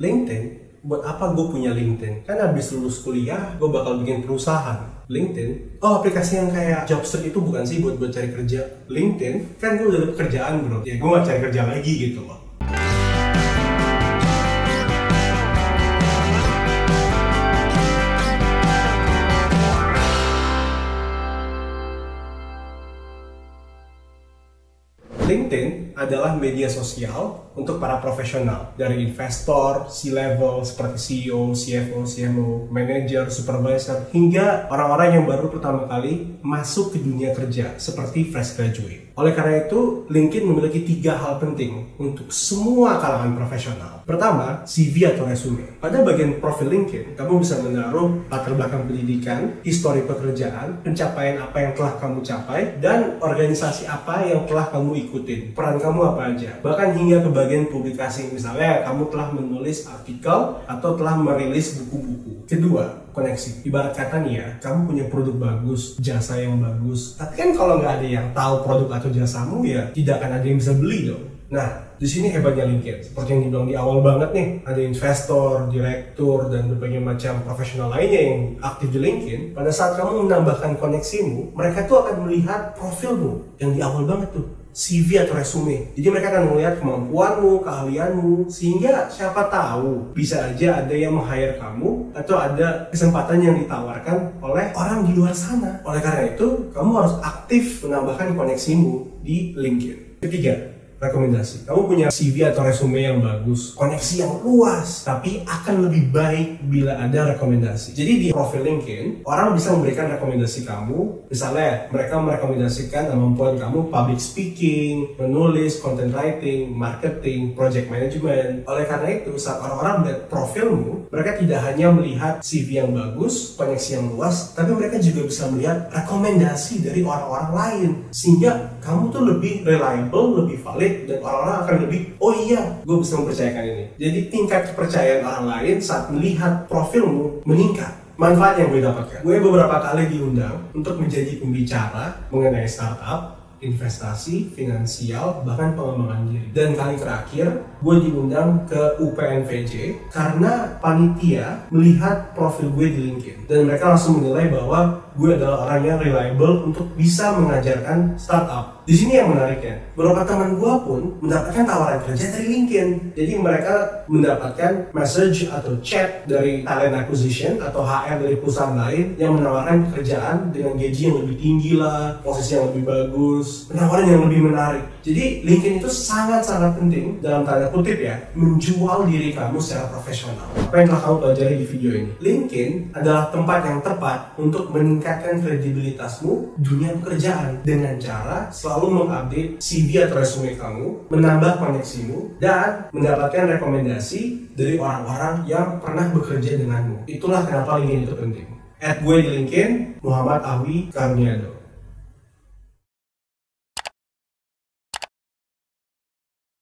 LinkedIn buat apa gue punya LinkedIn? Kan habis lulus kuliah, gue bakal bikin perusahaan. LinkedIn, oh aplikasi yang kayak Jobstreet itu bukan sih buat buat cari kerja. LinkedIn, kan gue udah dapet kerjaan bro. Ya gue gak cari kerja lagi gitu loh. LinkedIn adalah media sosial untuk para profesional dari investor, C-level seperti CEO, CFO, CMO, manager, supervisor hingga orang-orang yang baru pertama kali masuk ke dunia kerja seperti fresh graduate. Oleh karena itu, LinkedIn memiliki tiga hal penting untuk semua kalangan profesional. Pertama, CV atau resume. Pada bagian profil LinkedIn, kamu bisa menaruh latar belakang pendidikan, histori pekerjaan, pencapaian apa yang telah kamu capai, dan organisasi apa yang telah kamu ikutin. Peran kamu apa aja. Bahkan hingga ke bagian publikasi, misalnya kamu telah menulis artikel atau telah merilis buku-buku. Kedua, koneksi. Ibarat kata nih ya, kamu punya produk bagus, jasa yang bagus. Tapi kan kalau nggak ada yang tahu produk atau jasamu ya tidak akan ada yang bisa beli dong. Nah, di sini hebatnya LinkedIn. Seperti yang dibilang di awal banget nih, ada investor, direktur, dan berbagai macam profesional lainnya yang aktif di LinkedIn. Pada saat kamu menambahkan koneksimu, mereka tuh akan melihat profilmu yang di awal banget tuh. CV atau resume. Jadi mereka akan melihat kemampuanmu, keahlianmu, sehingga siapa tahu bisa aja ada yang meng-hire kamu atau ada kesempatan yang ditawarkan oleh orang di luar sana. Oleh karena itu, kamu harus aktif menambahkan koneksimu di LinkedIn. Ketiga, rekomendasi. Kamu punya CV atau resume yang bagus, koneksi yang luas, tapi akan lebih baik bila ada rekomendasi. Jadi di profil LinkedIn, orang bisa memberikan rekomendasi kamu. Misalnya, mereka merekomendasikan kemampuan kamu public speaking, menulis, content writing, marketing, project management. Oleh karena itu, saat orang-orang melihat profilmu, mereka tidak hanya melihat CV yang bagus, koneksi yang luas, tapi mereka juga bisa melihat rekomendasi dari orang-orang lain. Sehingga kamu tuh lebih reliable, lebih valid, dan orang-orang akan lebih oh iya gue bisa mempercayakan ini jadi tingkat kepercayaan orang lain saat melihat profilmu meningkat manfaat yang gue dapatkan gue beberapa kali diundang untuk menjadi pembicara mengenai startup investasi, finansial, bahkan pengembangan diri. Dan kali terakhir, gue diundang ke UPNVJ karena panitia melihat profil gue di LinkedIn. Dan mereka langsung menilai bahwa gue adalah orang yang reliable untuk bisa mengajarkan startup. Di sini yang menariknya, beberapa teman gue pun mendapatkan tawaran kerja dari LinkedIn. Jadi mereka mendapatkan message atau chat dari talent acquisition atau HR dari perusahaan lain yang menawarkan pekerjaan dengan gaji yang lebih tinggi lah, posisi yang lebih bagus, penawaran yang lebih menarik. Jadi LinkedIn itu sangat-sangat penting dalam tanda kutip ya, menjual diri kamu secara profesional. Apa yang telah kamu pelajari di video ini? LinkedIn adalah tempat yang tepat untuk meningkatkan kredibilitasmu dunia pekerjaan dengan cara selalu mengupdate CV atau resume kamu, menambah koneksimu, dan mendapatkan rekomendasi dari orang-orang yang pernah bekerja denganmu. Itulah kenapa LinkedIn itu penting. At gue di LinkedIn, Muhammad Awi Karniado.